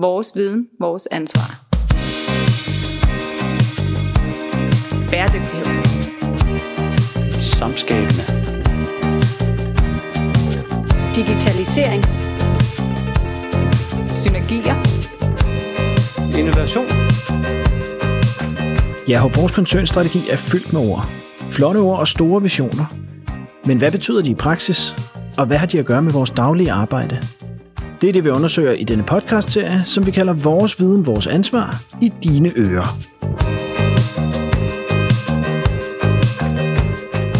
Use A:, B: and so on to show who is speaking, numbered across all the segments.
A: Vores viden, vores ansvar. Bæredygtighed.
B: Samskabende.
C: Digitalisering.
A: Synergier.
B: Innovation.
D: Ja, vores koncernstrategi er fyldt med ord. Flotte ord og store visioner. Men hvad betyder de i praksis? Og hvad har de at gøre med vores daglige arbejde? Det er det, vi undersøger i denne podcast-serie, som vi kalder Vores viden, vores ansvar i dine ører.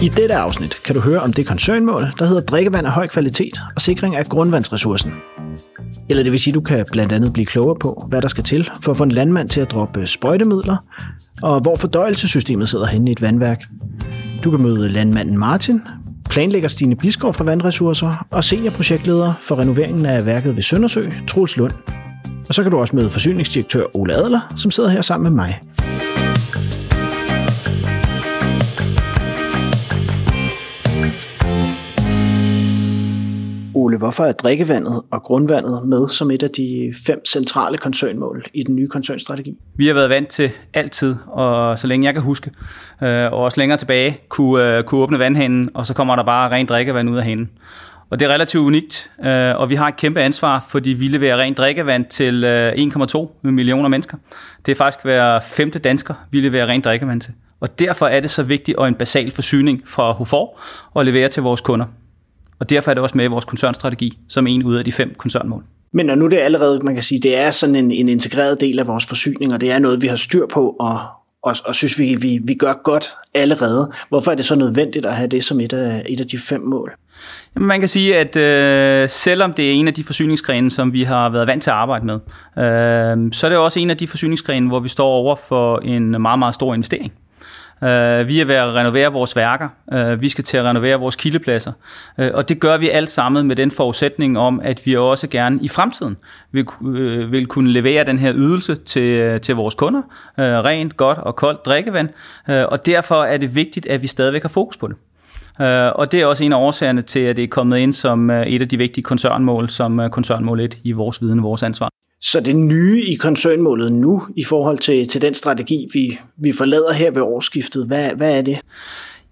D: I dette afsnit kan du høre om det koncernmål, der hedder drikkevand af høj kvalitet og sikring af grundvandsressourcen. Eller det vil sige, at du kan blandt andet blive klogere på, hvad der skal til for at få en landmand til at droppe sprøjtemidler, og hvor fordøjelsessystemet sidder henne i et vandværk. Du kan møde landmanden Martin, planlægger Stine Biskov fra Vandressourcer og seniorprojektleder for renoveringen af værket ved Søndersø, Troels Lund. Og så kan du også møde forsyningsdirektør Ole Adler, som sidder her sammen med mig. Ole, hvorfor er drikkevandet og grundvandet med som et af de fem centrale koncernmål i den nye koncernstrategi?
E: Vi har været vant til altid, og så længe jeg kan huske, øh, og også længere tilbage, kunne, øh, kunne åbne vandhanen, og så kommer der bare rent drikkevand ud af hanen. Og det er relativt unikt, øh, og vi har et kæmpe ansvar, fordi vi leverer rent drikkevand til 1,2 millioner mennesker. Det er faktisk hver femte dansker, vi leverer rent drikkevand til. Og derfor er det så vigtigt og en basal forsyning fra Hofor at levere til vores kunder. Og derfor er det også med i vores koncernstrategi som en ud af de fem koncernmål.
D: Men når nu det allerede, man kan sige, det er sådan en, en integreret del af vores forsyning, og det er noget, vi har styr på, og, og, og synes, vi, vi, vi gør godt allerede. Hvorfor er det så nødvendigt at have det som et af, et af de fem mål?
E: Jamen, man kan sige, at øh, selvom det er en af de forsyningsgrene, som vi har været vant til at arbejde med, øh, så er det også en af de forsyningsgrene, hvor vi står over for en meget, meget stor investering. Øh, vi er ved at renovere vores værker. Øh, vi skal til at renovere vores kildepladser. Øh, og det gør vi alt sammen med den forudsætning om, at vi også gerne i fremtiden vil, øh, vil kunne levere den her ydelse til, øh, til vores kunder. Øh, rent, godt og koldt drikkevand. Øh, og derfor er det vigtigt, at vi stadigvæk har fokus på det. Uh, og det er også en af årsagerne til, at det er kommet ind som øh, et af de vigtige koncernmål, som koncernmål 1 i vores viden og vores ansvar.
D: Så det nye i koncernmålet nu, i forhold til, til den strategi, vi, vi forlader her ved årsskiftet, hvad, hvad er det?
E: Jeg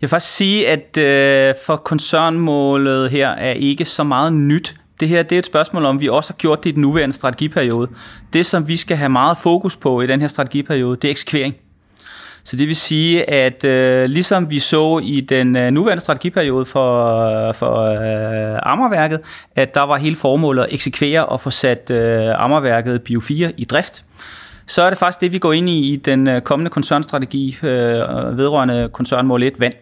E: vil faktisk sige, at øh, for koncernmålet her er ikke så meget nyt. Det her det er et spørgsmål om, vi også har gjort det i den nuværende strategiperiode. Det, som vi skal have meget fokus på i den her strategiperiode, det er eksekvering. Så det vil sige, at øh, ligesom vi så i den øh, nuværende strategiperiode for, øh, for øh, Ammerværket, at der var hele formålet at eksekvere og få sat øh, Ammerværket Bio 4 i drift, så er det faktisk det, vi går ind i i den øh, kommende koncernstrategi øh, vedrørende koncernmål 1 vand.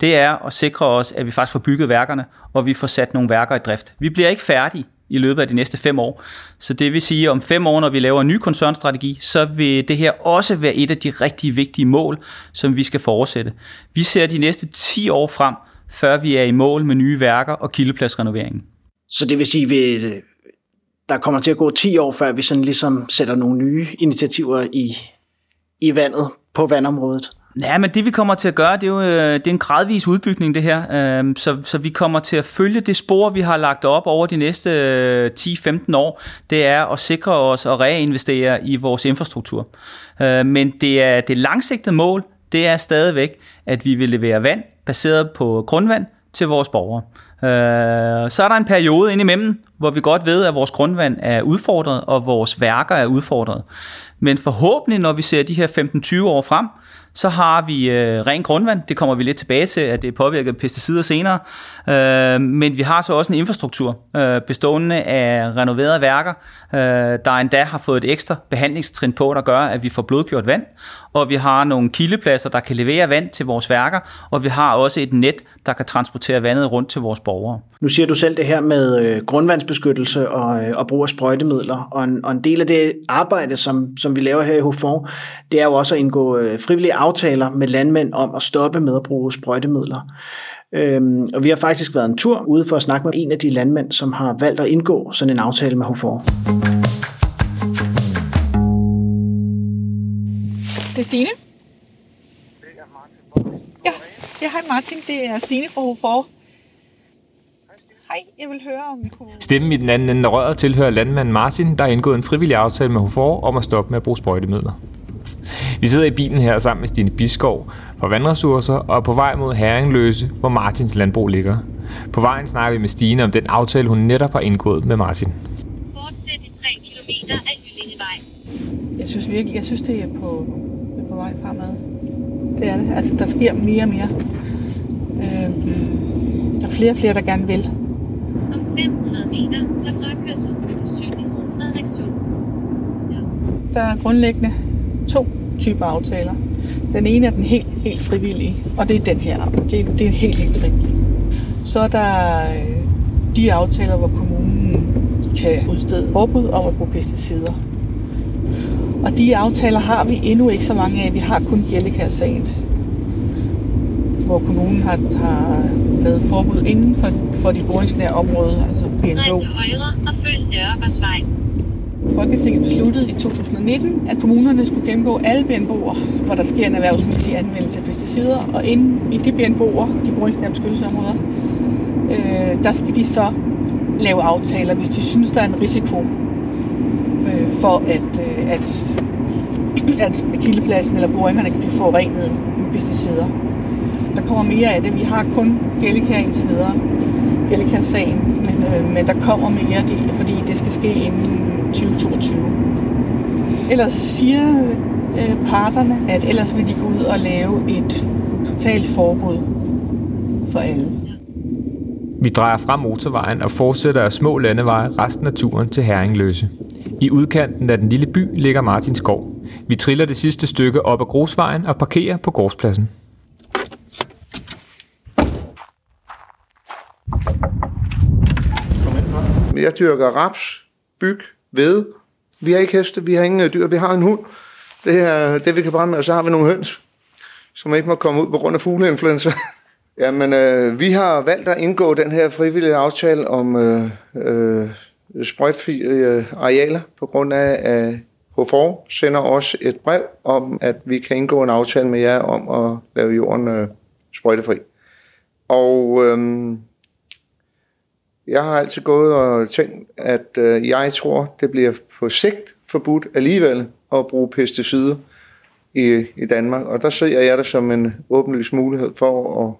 E: Det er at sikre os, at vi faktisk får bygget værkerne, og vi får sat nogle værker i drift. Vi bliver ikke færdige i løbet af de næste fem år. Så det vil sige, at om fem år, når vi laver en ny koncernstrategi, så vil det her også være et af de rigtig vigtige mål, som vi skal fortsætte. Vi ser de næste 10 år frem, før vi er i mål med nye værker og kildepladsrenoveringen.
D: Så det vil sige, at der kommer til at gå 10 år, før vi sådan ligesom sætter nogle nye initiativer i, i vandet på vandområdet?
E: Ja, men det vi kommer til at gøre, det er jo øh, det er en gradvis udbygning det her. Øhm, så, så vi kommer til at følge det spor, vi har lagt op over de næste øh, 10-15 år. Det er at sikre os og reinvestere i vores infrastruktur. Øh, men det er det langsigtede mål, det er stadigvæk, at vi vil levere vand baseret på grundvand til vores borgere. Så er der en periode indimellem, hvor vi godt ved, at vores grundvand er udfordret, og vores værker er udfordret. Men forhåbentlig, når vi ser de her 15-20 år frem, så har vi øh, ren grundvand. Det kommer vi lidt tilbage til, at det er påvirket af pesticider senere. Øh, men vi har så også en infrastruktur øh, bestående af renoverede værker, øh, der endda har fået et ekstra behandlingstrin på, der gør, at vi får blodgjort vand. Og vi har nogle kildepladser, der kan levere vand til vores værker. Og vi har også et net, der kan transportere vandet rundt til vores borgere.
D: Nu siger du selv det her med øh, grundvandsbeskyttelse og, øh, og brug af sprøjtemidler. Og en, og en del af det arbejde, som, som vi laver her i HFOR, det er jo også at indgå øh, frivillige aftaler med landmænd om at stoppe med at bruge sprøjtemidler. Øhm, og vi har faktisk været en tur ude for at snakke med en af de landmænd, som har valgt at indgå sådan en aftale med HFOR.
F: Det er Stine. Ja, ja hej Martin. Det er Stine fra HFOR.
B: Hej, jeg vil høre, om vi kunne...
F: Stemmen i den anden ende af røret tilhører landmanden Martin, der har indgået en frivillig aftale med HFOR om at stoppe med at bruge sprøjtemidler. Vi sidder i bilen her sammen med Stine Biskov fra Vandressourcer og er på vej mod Herringløse, hvor Martins landbrug ligger. På vejen snakker vi med Stine om den aftale, hun netop har indgået med Martin.
G: Fortsæt i 3 km af Yllingevej.
B: Jeg synes virkelig, jeg synes, det er på, det er på vej fremad. Det er det. Altså, der sker mere og mere. Øh, der er flere og flere, der gerne vil.
G: Om 500 meter, tag frakørsel på 7 mod Frederikssund.
B: Der er grundlæggende to typer aftaler. Den ene er den helt, helt frivillige, og det er den her. Det er, det er helt, helt frivillig. Så er der øh, de aftaler, hvor kommunen kan udstede forbud om at bruge pesticider. Og de aftaler har vi endnu ikke så mange af. Vi har kun Jellekær-sagen, hvor kommunen har, har lavet forbud inden for, for de boringsnære områder, altså
G: Drej
B: Nej,
G: til højre og følg Nørregårdsvej.
B: Folketinget besluttede i 2019, at kommunerne skulle gennemgå alle BNBO'er, hvor der sker en erhvervsmæssig anvendelse af pesticider, og inden i de BNBO'er, de boringsnære beskyttelsesområder, øh, der skal de så lave aftaler, hvis de synes, der er en risiko øh, for, at, øh, at, at kildepladsen eller boringerne kan blive forurenet med pesticider. Der kommer mere af det. Vi har kun Gellikær indtil videre. Pelikan-sagen, men, øh, men der kommer mere, det, fordi det skal ske inden 2022. Ellers siger øh, parterne, at ellers vil de gå ud og lave et totalt forbud for alle.
F: Vi drejer fra motorvejen og fortsætter af små landeveje resten af turen til Herringløse. I udkanten af den lille by ligger Martinskov. Vi triller det sidste stykke op ad grusvejen og parkerer på gårdspladsen.
H: Jeg dyrker raps, byg, ved. Vi har ikke heste, vi har ingen øh, dyr, vi har en hund. Det er det, vi kan brænde med, og så har vi nogle høns, som ikke må komme ud på grund af fugleinfluenza. Jamen, øh, vi har valgt at indgå den her frivillige aftale om øh, øh, sprøjtfri øh, arealer, på grund af, at HFOR sender os et brev om, at vi kan indgå en aftale med jer om at lave jorden øh, sprøjtefri. Og øh, jeg har altid gået og tænkt, at øh, jeg tror, det bliver på sigt forbudt alligevel at bruge pesticider i, i Danmark. Og der ser jeg det som en åbenlyst mulighed for at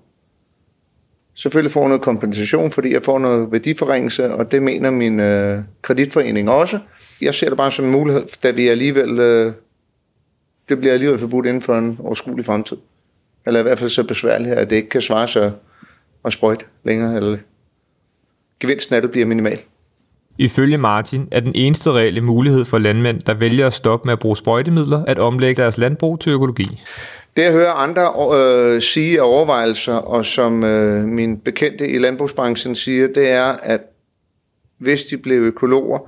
H: selvfølgelig få noget kompensation, fordi jeg får noget værdiforringelse, og det mener min øh, kreditforening også. Jeg ser det bare som en mulighed, da vi alligevel, øh, det bliver alligevel forbudt inden for en overskuelig fremtid. Eller i hvert fald så besværligt, at det ikke kan svare sig at sprøjte længere, eller gevinsten af det bliver minimal.
F: Ifølge Martin er den eneste reelle mulighed for landmænd, der vælger at stoppe med at bruge sprøjtemidler, at omlægge deres landbrug til økologi.
H: Det jeg hører andre øh, sige af overvejelser, og som øh, min bekendte i landbrugsbranchen siger, det er, at hvis de blev økologer,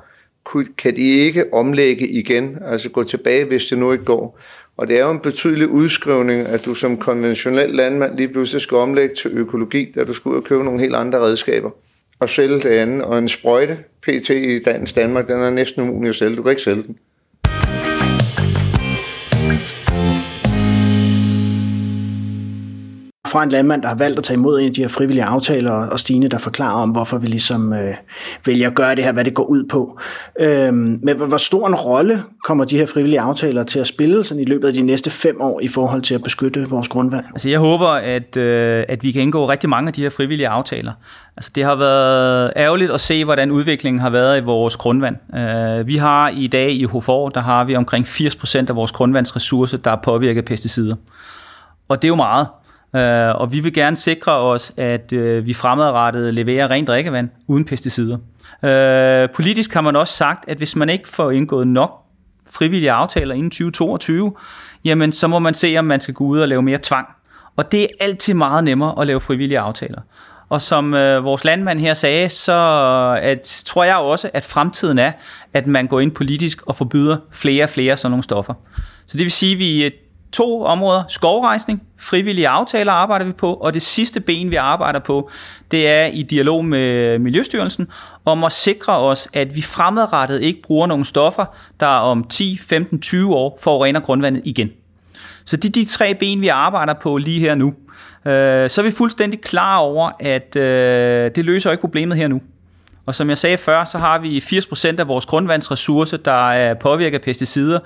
H: kan de ikke omlægge igen, altså gå tilbage, hvis det nu ikke går. Og det er jo en betydelig udskrivning, at du som konventionel landmand lige pludselig skal omlægge til økologi, da du skal ud og købe nogle helt andre redskaber at sælge det andet. Og en sprøjte, PT i Dansk Danmark, den er næsten umulig at sælge. Du kan ikke sælge den.
D: Fra en landmand, der har valgt at tage imod en af de her frivillige aftaler, og Stine, der forklarer om, hvorfor vi ligesom øh, vælger at gøre det her, hvad det går ud på. Øhm, men hvor, stor en rolle kommer de her frivillige aftaler til at spille sådan i løbet af de næste fem år i forhold til at beskytte vores grundvand?
E: Altså jeg håber, at, øh, at vi kan indgå rigtig mange af de her frivillige aftaler. Altså det har været ærgerligt at se, hvordan udviklingen har været i vores grundvand. Øh, vi har i dag i HFOR, der har vi omkring 80% af vores grundvandsressource, der er påvirket af pesticider. Og det er jo meget. Øh, og vi vil gerne sikre os, at øh, vi fremadrettet leverer rent drikkevand uden pesticider. Øh, politisk har man også sagt, at hvis man ikke får indgået nok frivillige aftaler inden 2022, jamen så må man se, om man skal gå ud og lave mere tvang. Og det er altid meget nemmere at lave frivillige aftaler. Og som øh, vores landmand her sagde, så at, tror jeg også, at fremtiden er, at man går ind politisk og forbyder flere og flere sådan nogle stoffer. Så det vil sige, at vi øh, to områder, skovrejsning, frivillige aftaler arbejder vi på, og det sidste ben, vi arbejder på, det er i dialog med Miljøstyrelsen, om at sikre os, at vi fremadrettet ikke bruger nogle stoffer, der om 10, 15, 20 år forurener grundvandet igen. Så det er de tre ben, vi arbejder på lige her nu. Øh, så er vi fuldstændig klar over, at øh, det løser ikke problemet her nu. Og som jeg sagde før, så har vi 80% af vores grundvandsressource, der er påvirket af pesticider.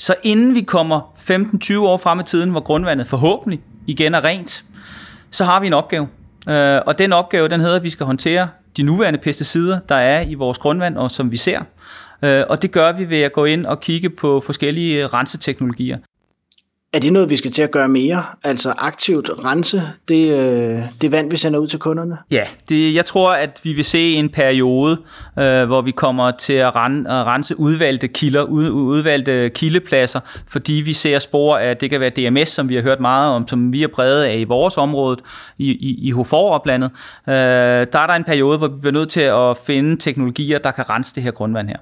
E: Så inden vi kommer 15-20 år frem i tiden, hvor grundvandet forhåbentlig igen er rent, så har vi en opgave. Øh, og den opgave, den hedder, at vi skal håndtere de nuværende pesticider, der er i vores grundvand, og som vi ser. Øh, og det gør vi ved at gå ind og kigge på forskellige renseteknologier.
D: Er det noget, vi skal til at gøre mere? Altså aktivt rense det, øh, det vand, vi sender ud til kunderne?
E: Ja, det, jeg tror, at vi vil se en periode, øh, hvor vi kommer til at, ren, at rense udvalgte kilder, ud, udvalgte kildepladser, fordi vi ser spor af, det kan være DMS, som vi har hørt meget om, som vi er brede af i vores område, i, i, i Hofor-oplandet. Øh, der er der en periode, hvor vi bliver nødt til at finde teknologier, der kan rense det her grundvand her.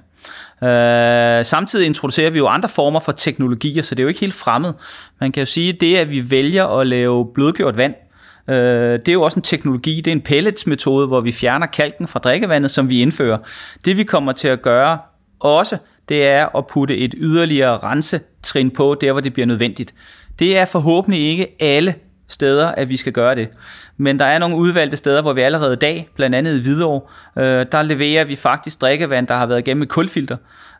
E: Øh, samtidig introducerer vi jo andre former for teknologier, så det er jo ikke helt fremmed. Man kan jo sige, at det, at vi vælger at lave blødgjort vand, øh, det er jo også en teknologi, det er en pelletsmetode, hvor vi fjerner kalken fra drikkevandet, som vi indfører. Det vi kommer til at gøre også, det er at putte et yderligere rensetrin på, der hvor det bliver nødvendigt. Det er forhåbentlig ikke alle steder, at vi skal gøre det. Men der er nogle udvalgte steder, hvor vi allerede i dag, blandt andet i Hvidovre, øh, der leverer vi faktisk drikkevand, der har været igennem et kulfilter.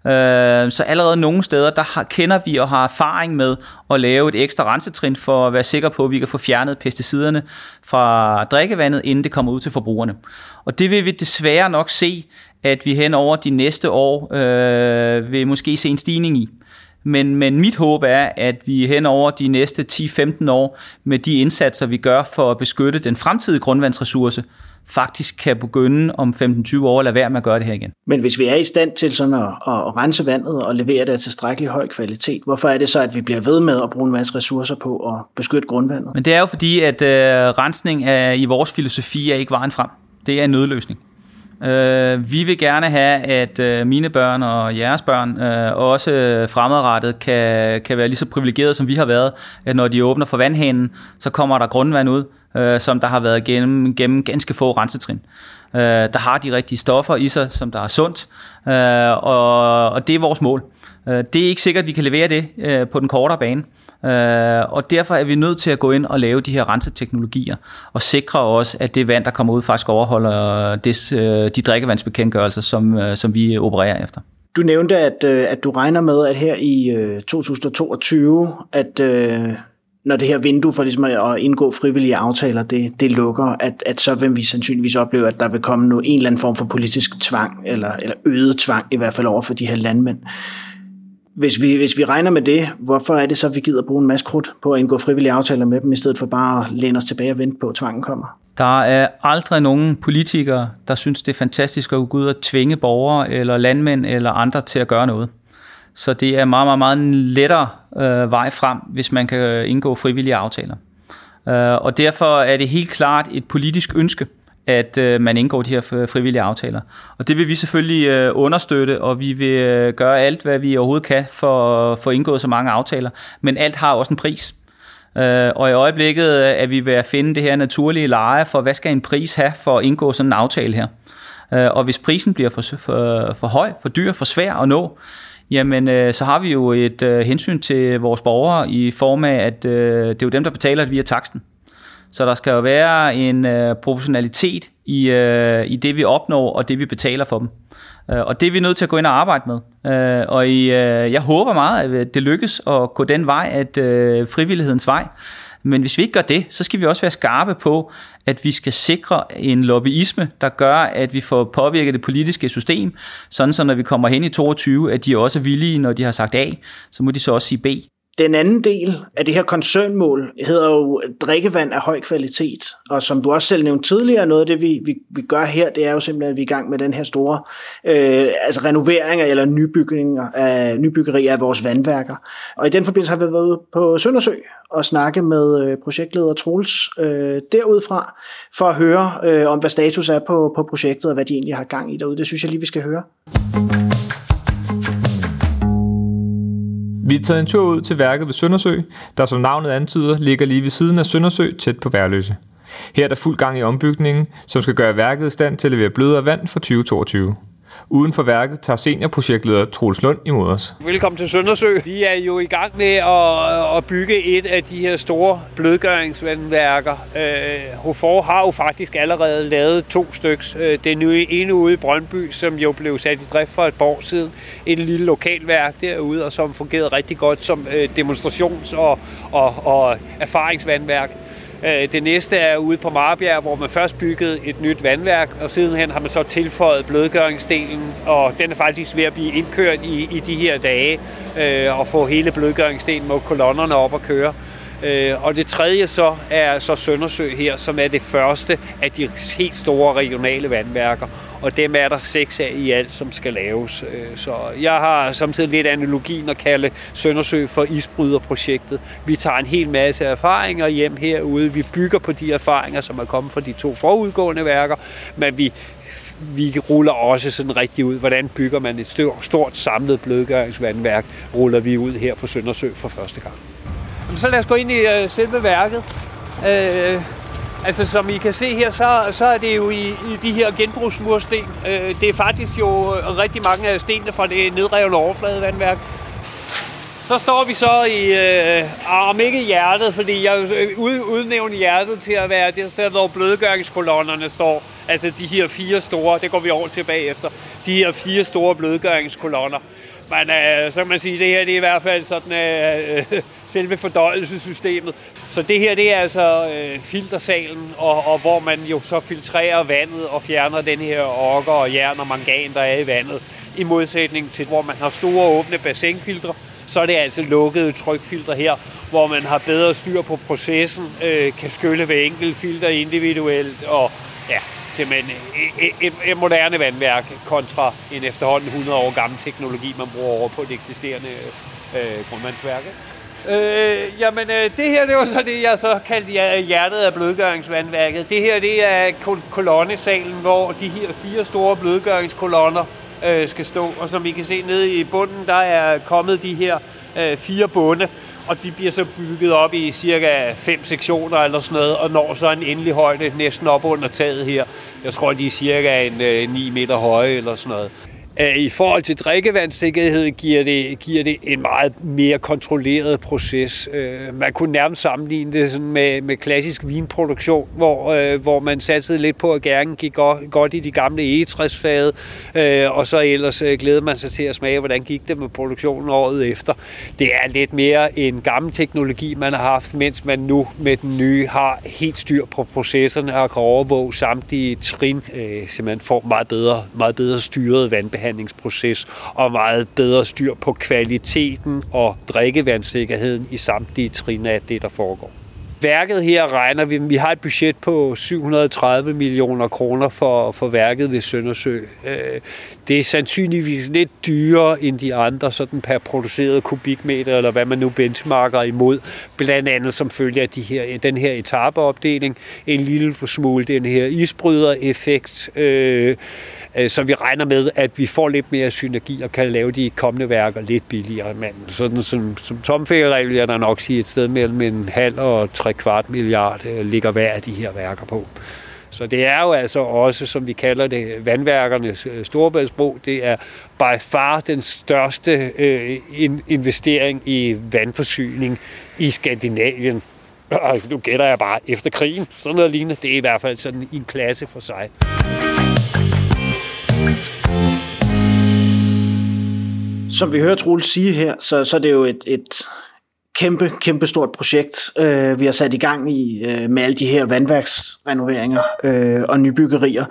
E: Øh, så allerede nogle steder, der har, kender vi og har erfaring med at lave et ekstra rensetrin for at være sikker på, at vi kan få fjernet pesticiderne fra drikkevandet, inden det kommer ud til forbrugerne. Og det vil vi desværre nok se, at vi hen over de næste år øh, vil måske se en stigning i. Men, men mit håb er, at vi hen over de næste 10-15 år, med de indsatser, vi gør for at beskytte den fremtidige grundvandsressource, faktisk kan begynde om 15-20 år at lade være med at gøre det her igen.
D: Men hvis vi er i stand til sådan at, at rense vandet og levere det af tilstrækkelig høj kvalitet, hvorfor er det så, at vi bliver ved med at bruge en masse ressourcer på at beskytte grundvandet?
E: Men det er jo fordi, at øh, rensning er, i vores filosofi er ikke vejen frem. Det er en nødløsning. Øh, vi vil gerne have, at øh, mine børn og jeres børn øh, også fremadrettet kan, kan være lige så privilegerede, som vi har været, at når de åbner for vandhanen, så kommer der grundvand ud, øh, som der har været gennem, gennem ganske få rensetrin. Øh, der har de rigtige stoffer i sig, som der er sundt, øh, og, og det er vores mål. Øh, det er ikke sikkert, at vi kan levere det øh, på den kortere bane. Øh, og derfor er vi nødt til at gå ind og lave de her renseteknologier og sikre os, at det vand, der kommer ud, faktisk overholder des, øh, de drikkevandsbekendtgørelser, som, øh, som vi opererer efter.
D: Du nævnte, at, øh, at du regner med, at her i 2022, at når det her vindue for ligesom at indgå frivillige aftaler, det, det lukker, at, at så vil vi sandsynligvis opleve, at der vil komme nu en eller anden form for politisk tvang, eller, eller øget tvang i hvert fald over for de her landmænd. Hvis vi, hvis vi regner med det, hvorfor er det så, at vi gider bruge en masse krudt på at indgå frivillige aftaler med dem, i stedet for bare at læne os tilbage og vente på, at tvangen kommer?
E: Der er aldrig nogen politikere, der synes, det er fantastisk at gå ud og tvinge borgere eller landmænd eller andre til at gøre noget. Så det er meget, meget, meget en lettere øh, vej frem, hvis man kan indgå frivillige aftaler. Øh, og derfor er det helt klart et politisk ønske, at øh, man indgår de her frivillige aftaler. Og det vil vi selvfølgelig øh, understøtte, og vi vil øh, gøre alt, hvad vi overhovedet kan for at få indgået så mange aftaler. Men alt har også en pris. Øh, og i øjeblikket er vi ved at finde det her naturlige leje for, hvad skal en pris have for at indgå sådan en aftale her. Øh, og hvis prisen bliver for, for, for høj, for dyr, for svær at nå, jamen øh, så har vi jo et øh, hensyn til vores borgere i form af, at øh, det er jo dem, der betaler det via taksten. Så der skal jo være en øh, proportionalitet i, øh, i det, vi opnår, og det, vi betaler for dem. Øh, og det er vi nødt til at gå ind og arbejde med. Øh, og i, øh, jeg håber meget, at øh, det lykkes at gå den vej, at øh, frivillighedens vej. Men hvis vi ikke gør det, så skal vi også være skarpe på, at vi skal sikre en lobbyisme, der gør, at vi får påvirket det politiske system, sådan så når vi kommer hen i 22, at de også er villige, når de har sagt A, så må de så også sige B.
D: Den anden del af det her koncernmål hedder jo drikkevand af høj kvalitet, og som du også selv nævnte tidligere, noget af det, vi, vi, vi gør her, det er jo simpelthen, at vi er i gang med den her store øh, altså renoveringer eller nybygninger af, nybyggeri af vores vandværker. Og i den forbindelse har vi været ude på Søndersø og snakke med øh, projektleder Troels øh, derudfra, for at høre øh, om, hvad status er på, på projektet, og hvad de egentlig har gang i derude. Det synes jeg lige, vi skal høre.
F: Vi er taget en tur ud til værket ved Søndersø, der som navnet antyder ligger lige ved siden af Søndersø tæt på Værløse. Her er der fuld gang i ombygningen, som skal gøre værket i stand til at levere blødere vand for 2022. Uden for værket tager seniorprojektleder Troels Lund imod os.
I: Velkommen til Søndersø. Vi er jo i gang med at, at bygge et af de her store blødgøringsvandværker. Øh, Hofor har jo faktisk allerede lavet to styks. Øh, det nu ene ude i Brøndby, som jo blev sat i drift for et par år siden. Et lille lokalværk derude, og som fungerede rigtig godt som øh, demonstrations- og, og, og erfaringsvandværk. Øh, det næste er ude på Marbjerg, hvor man først byggede et nyt vandværk, og sidenhen har man så tilføjet blødgøringsdelen, og den er faktisk ved at blive indkørt i, i de her dage, øh, og få hele blødgøringsdelen med kolonnerne op at køre. Øh, og det tredje så er så Søndersø her, som er det første af de helt store regionale vandværker. Og dem er der seks af i alt, som skal laves. Øh, så jeg har samtidig lidt analogien at kalde Søndersø for isbryderprojektet. Vi tager en hel masse erfaringer hjem herude. Vi bygger på de erfaringer, som er kommet fra de to forudgående værker, men vi vi ruller også sådan rigtig ud, hvordan bygger man et stort, stort samlet blødgøringsvandværk, ruller vi ud her på Søndersø for første gang. Så lad os gå ind i øh, selve værket. Øh, altså som I kan se her, så, så er det jo i, i de her genbrugsmursten. Øh, det er faktisk jo øh, rigtig mange af stenene fra det nedrevne overfladevandværk. Så står vi så i, øh, om ikke hjertet, fordi jeg øh, ud, udnævner hjertet til at være det sted, hvor blødgøringskolonnerne står. Altså de her fire store, det går vi over til bagefter, de her fire store blødgøringskolonner. Men øh, så kan man sige, at det her det er i hvert fald sådan, øh, øh, selve fordøjelsessystemet. Så det her det er altså øh, filtersalen, og, og hvor man jo så filtrerer vandet og fjerner den her okker og jern og mangan, der er i vandet. I modsætning til, hvor man har store åbne bassinfiltre, så er det altså lukkede trykfiltre her, hvor man har bedre styr på processen, øh, kan skylle ved enkelt filter individuelt, og simpelthen et, et, e, et moderne vandværk kontra en efterhånden 100 år gammel teknologi, man bruger over på det eksisterende øh, grundvandsværk. Øh, jamen, øh, det her det var så det, jeg så kaldte hjertet af blødgøringsvandværket. Det her det er kol- kolonnesalen, hvor de her fire store blødgøringskolonner øh, skal stå. Og som I kan se nede i bunden, der er kommet de her øh, fire bunde, og de bliver så bygget op i cirka fem sektioner eller sådan noget, og når så en endelig højde næsten op under taget her. Jeg tror, de er cirka en øh, 9 meter høje eller sådan noget. Øh, I forhold til drikkevandssikkerhed giver det, giver det en meget mere kontrolleret proces. Øh, man kunne nærmest sammenligne det sådan med, med klassisk vinproduktion, hvor, øh, hvor man satsede lidt på, at gerne gik godt, godt i de gamle egetræsfade, og så ellers glæder man sig til at smage, hvordan gik det med produktionen året efter. Det er lidt mere en gammel teknologi, man har haft, mens man nu med den nye har helt styr på processerne og kan overvåge samtlige trin, så man får meget bedre, meget bedre styret vandbehandling sagsbehandlingsproces og meget bedre styr på kvaliteten og drikkevandssikkerheden i samtlige trin af det, der foregår. Værket her regner vi, vi har et budget på 730 millioner kroner for, for værket ved Søndersø. Øh, det er sandsynligvis lidt dyrere end de andre, sådan per produceret kubikmeter, eller hvad man nu benchmarker imod. Blandt andet som følge af de her, den her etapeopdeling, en lille smule den her isbryder-effekt, Øh, Øh, så vi regner med, at vi får lidt mere synergi og kan lave de kommende værker lidt billigere. Men sådan som, som tomfælderegel vil jeg da nok sige, et sted mellem en halv og tre kvart milliard øh, ligger hver af de her værker på. Så det er jo altså også, som vi kalder det, vandværkernes øh, storebæltsbro. Det er by far den største øh, investering i vandforsyning i Skandinavien. Nu gætter jeg bare efter krigen. Sådan noget lignende. Det er i hvert fald sådan en klasse for sig.
D: Som vi hører Troels sige her, så, så er det jo et, et kæmpe, kæmpe stort projekt, øh, vi har sat i gang i øh, med alle de her vandværksrenoveringer øh, og nybyggerier.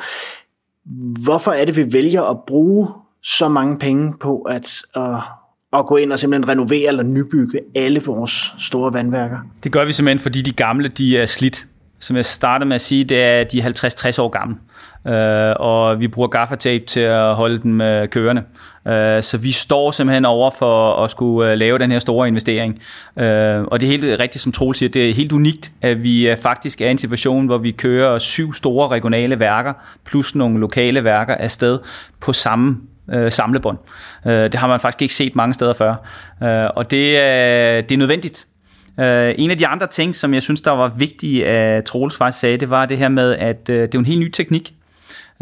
D: Hvorfor er det, vi vælger at bruge så mange penge på at, at, at gå ind og simpelthen renovere eller nybygge alle vores store vandværker?
E: Det gør vi simpelthen, fordi de gamle de er slidt. Som jeg startede med at sige, det er de 50-60 år gamle øh, og vi bruger gaffatape til at holde dem øh, kørende. Øh, så vi står simpelthen over for at skulle øh, lave den her store investering. Øh, og det er helt rigtigt, som Troel siger, det er helt unikt, at vi øh, faktisk er i en situation, hvor vi kører syv store regionale værker, plus nogle lokale værker afsted på samme øh, samlebånd. Øh, det har man faktisk ikke set mange steder før. Øh, og det, er, det er nødvendigt. Øh, en af de andre ting, som jeg synes, der var vigtige, at Troels faktisk sagde, det var det her med, at øh, det er en helt ny teknik.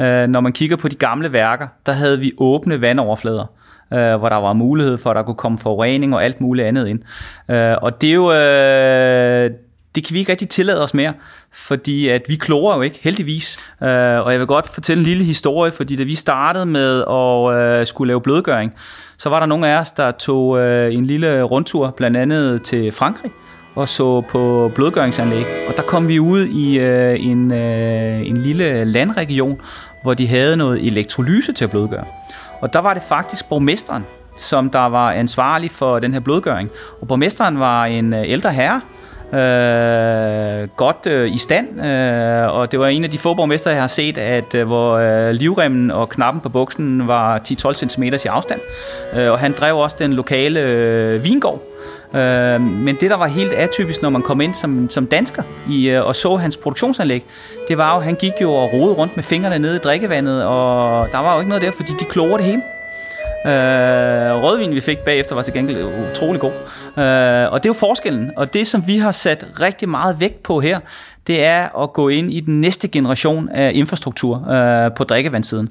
E: Øh, når man kigger på de gamle værker, der havde vi åbne vandoverflader øh, hvor der var mulighed for, at der kunne komme forurening og alt muligt andet ind. Øh, og det er jo... Øh, det kan vi ikke rigtig tillade os mere, fordi at vi klorer jo ikke, heldigvis. Øh, og jeg vil godt fortælle en lille historie, fordi da vi startede med at øh, skulle lave blødgøring, så var der nogle af os, der tog øh, en lille rundtur, blandt andet til Frankrig, og så på blodgøringsanlæg. Og der kom vi ud i øh, en, øh, en lille landregion, hvor de havde noget elektrolyse til at blodgøre. Og der var det faktisk borgmesteren, som der var ansvarlig for den her blodgøring. Og borgmesteren var en øh, ældre herre, øh, godt øh, i stand, øh, og det var en af de få borgmester, jeg har set, at øh, hvor øh, livremmen og knappen på buksen var 10-12 cm i afstand. Øh, og han drev også den lokale øh, vingård. Øh, men det, der var helt atypisk, når man kom ind som, som dansker i, øh, og så hans produktionsanlæg, det var jo, at han gik jo og rode rundt med fingrene nede i drikkevandet, og der var jo ikke noget der, fordi de kloger det hele. Øh, rødvin, vi fik bagefter, var til gengæld utrolig god. Øh, og det er jo forskellen. Og det, som vi har sat rigtig meget vægt på her, det er at gå ind i den næste generation af infrastruktur øh, på drikkevandssiden.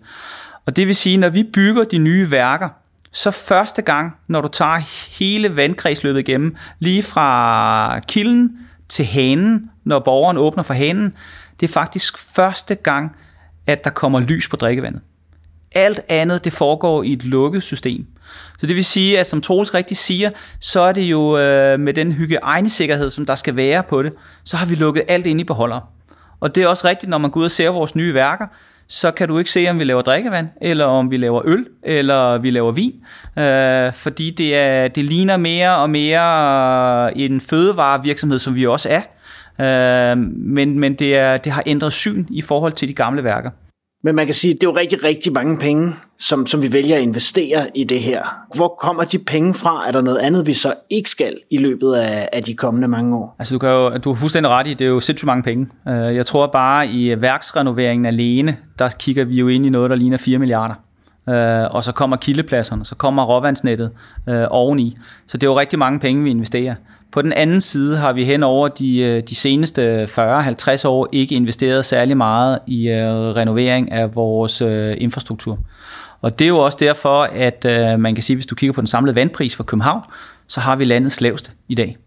E: Og det vil sige, når vi bygger de nye værker, så første gang, når du tager hele vandkredsløbet igennem, lige fra kilden til hanen, når borgeren åbner for hanen, det er faktisk første gang, at der kommer lys på drikkevandet. Alt andet, det foregår i et lukket system. Så det vil sige, at som Troels rigtig siger, så er det jo øh, med den hygiejnesikkerhed, som der skal være på det, så har vi lukket alt ind i beholder. Og det er også rigtigt, når man går ud og ser vores nye værker, så kan du ikke se, om vi laver drikkevand, eller om vi laver øl, eller vi laver vin. Øh, fordi det, er, det ligner mere og mere en fødevarevirksomhed, som vi også er. Øh, men men det, er, det har ændret syn i forhold til de gamle værker.
D: Men man kan sige, at det er jo rigtig, rigtig mange penge, som, som vi vælger at investere i det her. Hvor kommer de penge fra? Er der noget andet, vi så ikke skal i løbet af, af de kommende mange år?
E: Altså du, kan jo, du har fuldstændig ret i, det er jo sindssygt mange penge. Øh, jeg tror bare i værksrenoveringen alene, der kigger vi jo ind i noget, der ligner 4 milliarder. Øh, og så kommer kildepladserne, så kommer råvandsnettet øh, oveni. Så det er jo rigtig mange penge, vi investerer. På den anden side har vi hen over de, øh, de seneste 40-50 år ikke investeret særlig meget i øh, renovering af vores øh, infrastruktur. Og det er jo også derfor, at øh, man kan sige, hvis du kigger på den samlede vandpris for København, så har vi landets laveste i dag.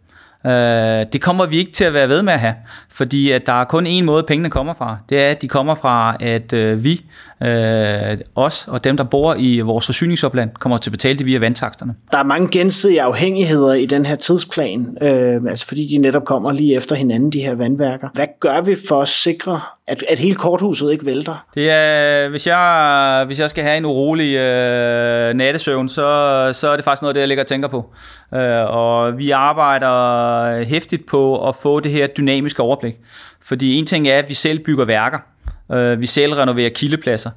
E: Øh, det kommer vi ikke til at være ved med at have, fordi at der er kun én måde, pengene kommer fra. Det er, at de kommer fra, at øh, vi, øh, os og dem, der bor i vores forsyningsopland, kommer til at betale det via vandtaksterne.
D: Der er mange gensidige afhængigheder i den her tidsplan, øh, altså fordi de netop kommer lige efter hinanden, de her vandværker. Hvad gør vi for at sikre, at, at hele korthuset ikke vælter?
E: Det er, hvis jeg, hvis jeg skal have en urolig øh, nattesøvn, så, så er det faktisk noget af det, jeg ligger og tænker på. Øh, og vi arbejder hæftigt på at få det her dynamiske overblik. Fordi en ting er, at vi selv bygger værker. Øh, vi selv renoverer kildepladser.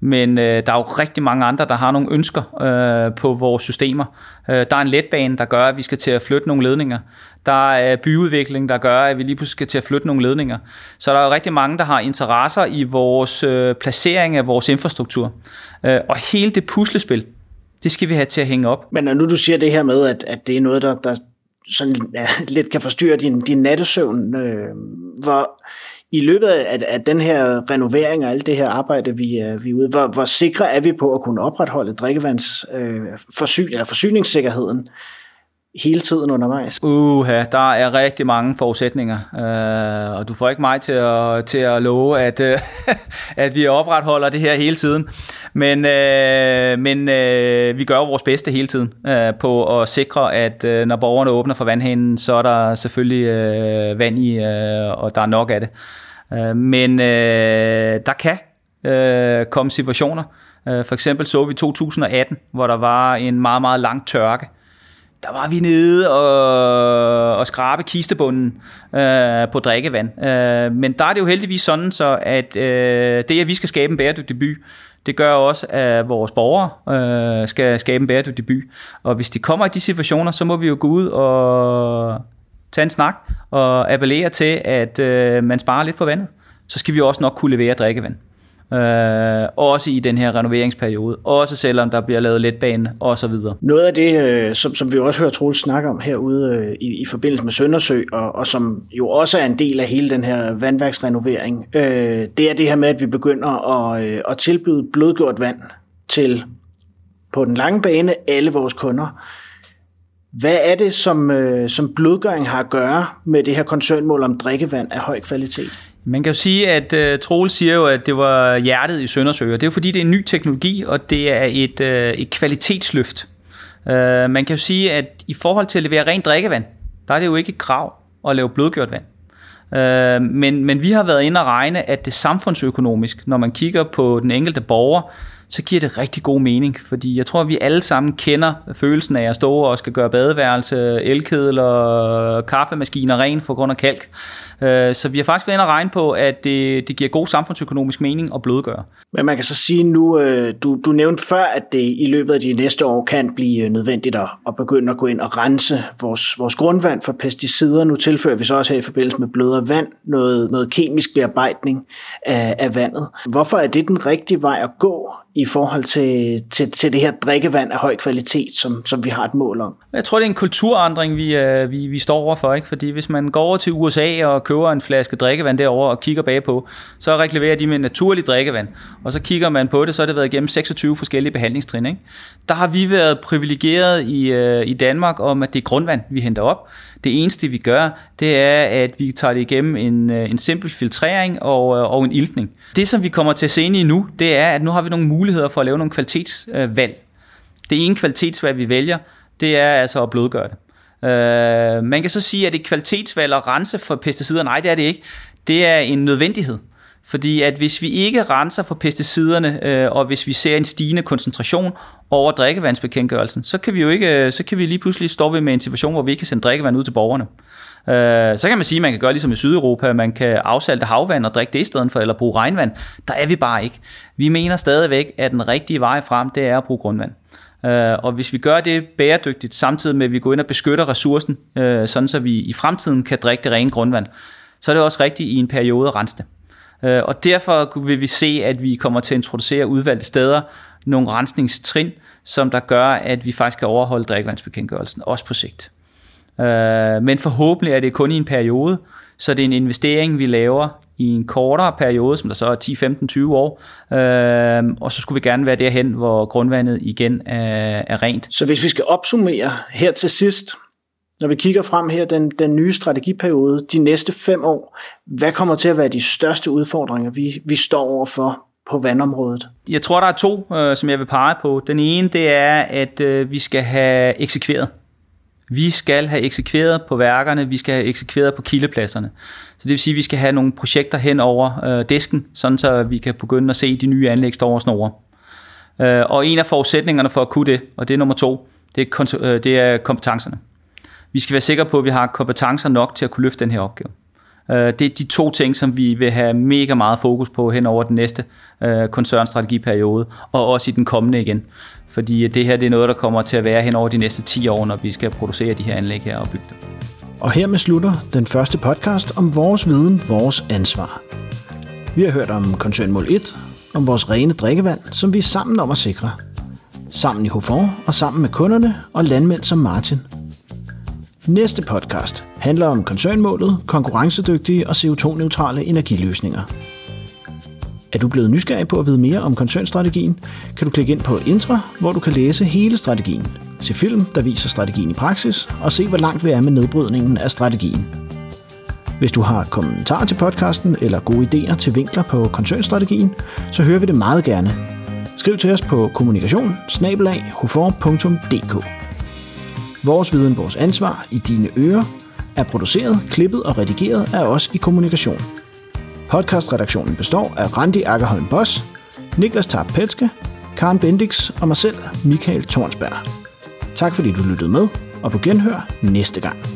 E: Men øh, der er jo rigtig mange andre, der har nogle ønsker øh, på vores systemer. Øh, der er en letbane, der gør, at vi skal til at flytte nogle ledninger. Der er byudvikling, der gør, at vi lige pludselig skal til at flytte nogle ledninger. Så der er jo rigtig mange, der har interesser i vores øh, placering af vores infrastruktur. Øh, og hele det puslespil, det skal vi have til at hænge op.
D: Men når nu du siger det her med, at, at det er noget, der, der sådan, ja, lidt kan forstyrre din, din nattesøvn, øh, hvor i løbet af, af den her renovering og alt det her arbejde, vi øh, vi er ude, hvor, hvor sikre er vi på at kunne opretholde drikkevands øh, eller forsyningssikkerheden? Hele tiden undervejs?
E: Uha, der er rigtig mange forudsætninger, øh, og du får ikke mig til at, til at love, at, øh, at vi opretholder det her hele tiden. Men, øh, men øh, vi gør vores bedste hele tiden øh, på at sikre, at øh, når borgerne åbner for vandhænden, så er der selvfølgelig øh, vand i, øh, og der er nok af det. Øh, men øh, der kan øh, komme situationer. Øh, for eksempel så vi 2018, hvor der var en meget, meget lang tørke der var vi nede og, og skrabe kistebunden øh, på drikkevand. Øh, men der er det jo heldigvis sådan, så at øh, det, at vi skal skabe en bæredygtig by, det gør også, at vores borgere øh, skal skabe en bæredygtig by. Og hvis de kommer i de situationer, så må vi jo gå ud og tage en snak og appellere til, at øh, man sparer lidt på vandet. Så skal vi også nok kunne levere drikkevand. Øh, også i den her renoveringsperiode, også selvom der bliver lavet letbane og så videre.
D: Noget af det, øh, som, som vi også hører Troels snakke om herude øh, i, i forbindelse med Søndersø, og, og som jo også er en del af hele den her vandværksrenovering, øh, det er det her med, at vi begynder at, øh, at tilbyde blødgjort vand til på den lange bane alle vores kunder. Hvad er det, som, øh, som blødgøring har at gøre med det her koncernmål om drikkevand af høj kvalitet?
E: Man kan jo sige, at øh, uh, Troel siger jo, at det var hjertet i Søndersø, og det er jo fordi, det er en ny teknologi, og det er et, uh, et kvalitetsløft. Uh, man kan jo sige, at i forhold til at levere rent drikkevand, der er det jo ikke et krav at lave blødgjort vand. Uh, men, men vi har været inde og regne, at det samfundsøkonomisk, når man kigger på den enkelte borger, så giver det rigtig god mening, fordi jeg tror, at vi alle sammen kender følelsen af at stå og skal gøre badeværelse, elkedler, og kaffemaskiner ren på grund af kalk. Øh, så vi har faktisk været inde og regne på, at det, det giver god samfundsøkonomisk mening at blødgøre.
D: Men man kan så sige nu, øh, du, du nævnte før, at det i løbet af de næste år kan blive nødvendigt at, at begynde at gå ind og rense vores, vores grundvand for pesticider. Nu tilfører vi så også her i forbindelse med blødere vand noget, noget kemisk bearbejdning af, af vandet. Hvorfor er det den rigtige vej at gå i forhold til, til, til det her drikkevand af høj kvalitet, som, som vi har et mål om?
E: Jeg tror, det er en kulturandring, vi, øh, vi, vi står overfor. Ikke? Fordi hvis man går over til USA og køber en flaske drikkevand derover og kigger bagpå, så reklamerer de med naturlig drikkevand. Og så kigger man på det, så har det været igennem 26 forskellige behandlingstrin. Ikke? Der har vi været privilegeret i, øh, i Danmark om, at det er grundvand, vi henter op. Det eneste, vi gør, det er, at vi tager det igennem en, øh, en simpel filtrering og, øh, og en iltning. Det, som vi kommer til at se ind i nu, det er, at nu har vi nogle muligheder for at lave nogle kvalitetsvalg. Det ene kvalitetsvalg, vi vælger, det er altså at blødgøre det. Øh, man kan så sige, at det er kvalitetsvalg at rense for pesticider. Nej, det er det ikke. Det er en nødvendighed. Fordi at hvis vi ikke renser for pesticiderne, øh, og hvis vi ser en stigende koncentration over drikkevandsbekendtgørelsen, så kan vi jo ikke, øh, så kan vi lige pludselig stå med en situation, hvor vi ikke kan sende drikkevand ud til borgerne. Øh, så kan man sige, at man kan gøre ligesom i Sydeuropa, man kan afsalte havvand og drikke det i stedet for, eller bruge regnvand. Der er vi bare ikke. Vi mener stadigvæk, at den rigtige vej frem, det er at bruge grundvand. Øh, og hvis vi gør det bæredygtigt, samtidig med at vi går ind og beskytter ressourcen, øh, sådan så vi i fremtiden kan drikke det rene grundvand, så er det også rigtigt i en periode at rense det. Øh, og derfor vil vi se, at vi kommer til at introducere udvalgte steder nogle rensningstrin, som der gør, at vi faktisk kan overholde drikkevandsbekendtgørelsen, også på sigt. Øh, men forhåbentlig er det kun i en periode, så det er en investering, vi laver i en kortere periode, som der så er 10, 15, 20 år, øh, og så skulle vi gerne være derhen, hvor grundvandet igen er, er rent.
D: Så hvis vi skal opsummere her til sidst, når vi kigger frem her, den, den nye strategiperiode, de næste fem år, hvad kommer til at være de største udfordringer, vi, vi står overfor på vandområdet?
E: Jeg tror, der er to, øh, som jeg vil pege på. Den ene, det er, at øh, vi skal have eksekveret. Vi skal have eksekveret på værkerne, vi skal have eksekveret på kildepladserne. Så det vil sige, at vi skal have nogle projekter hen over øh, disken, sådan så vi kan begynde at se de nye anlæg stå over snore. Øh, og en af forudsætningerne for at kunne det, og det er nummer to, det er, øh, det er kompetencerne. Vi skal være sikre på, at vi har kompetencer nok til at kunne løfte den her opgave. Øh, det er de to ting, som vi vil have mega meget fokus på hen over den næste øh, koncernstrategiperiode, og også i den kommende igen. Fordi øh, det her det er noget, der kommer til at være hen over de næste 10 år, når vi skal producere de her anlæg her og bygge dem.
D: Og hermed slutter den første podcast om vores viden, vores ansvar. Vi har hørt om koncernmål 1, om vores rene drikkevand, som vi er sammen om at sikre. Sammen i Hofor og sammen med kunderne og landmænd som Martin Næste podcast handler om koncernmålet, konkurrencedygtige og CO2-neutrale energiløsninger. Er du blevet nysgerrig på at vide mere om koncernstrategien, kan du klikke ind på Intra, hvor du kan læse hele strategien, se film, der viser strategien i praksis, og se, hvor langt vi er med nedbrydningen af strategien. Hvis du har kommentarer til podcasten eller gode idéer til vinkler på koncernstrategien, så hører vi det meget gerne. Skriv til os på kommunikation Vores viden, vores ansvar i dine ører er produceret, klippet og redigeret af os i kommunikation. Podcastredaktionen består af Randi Akkerholm Boss, Niklas Tarp Pelske, Karen Bendix og mig selv, Michael Tornsberg. Tak fordi du lyttede med, og på genhør næste gang.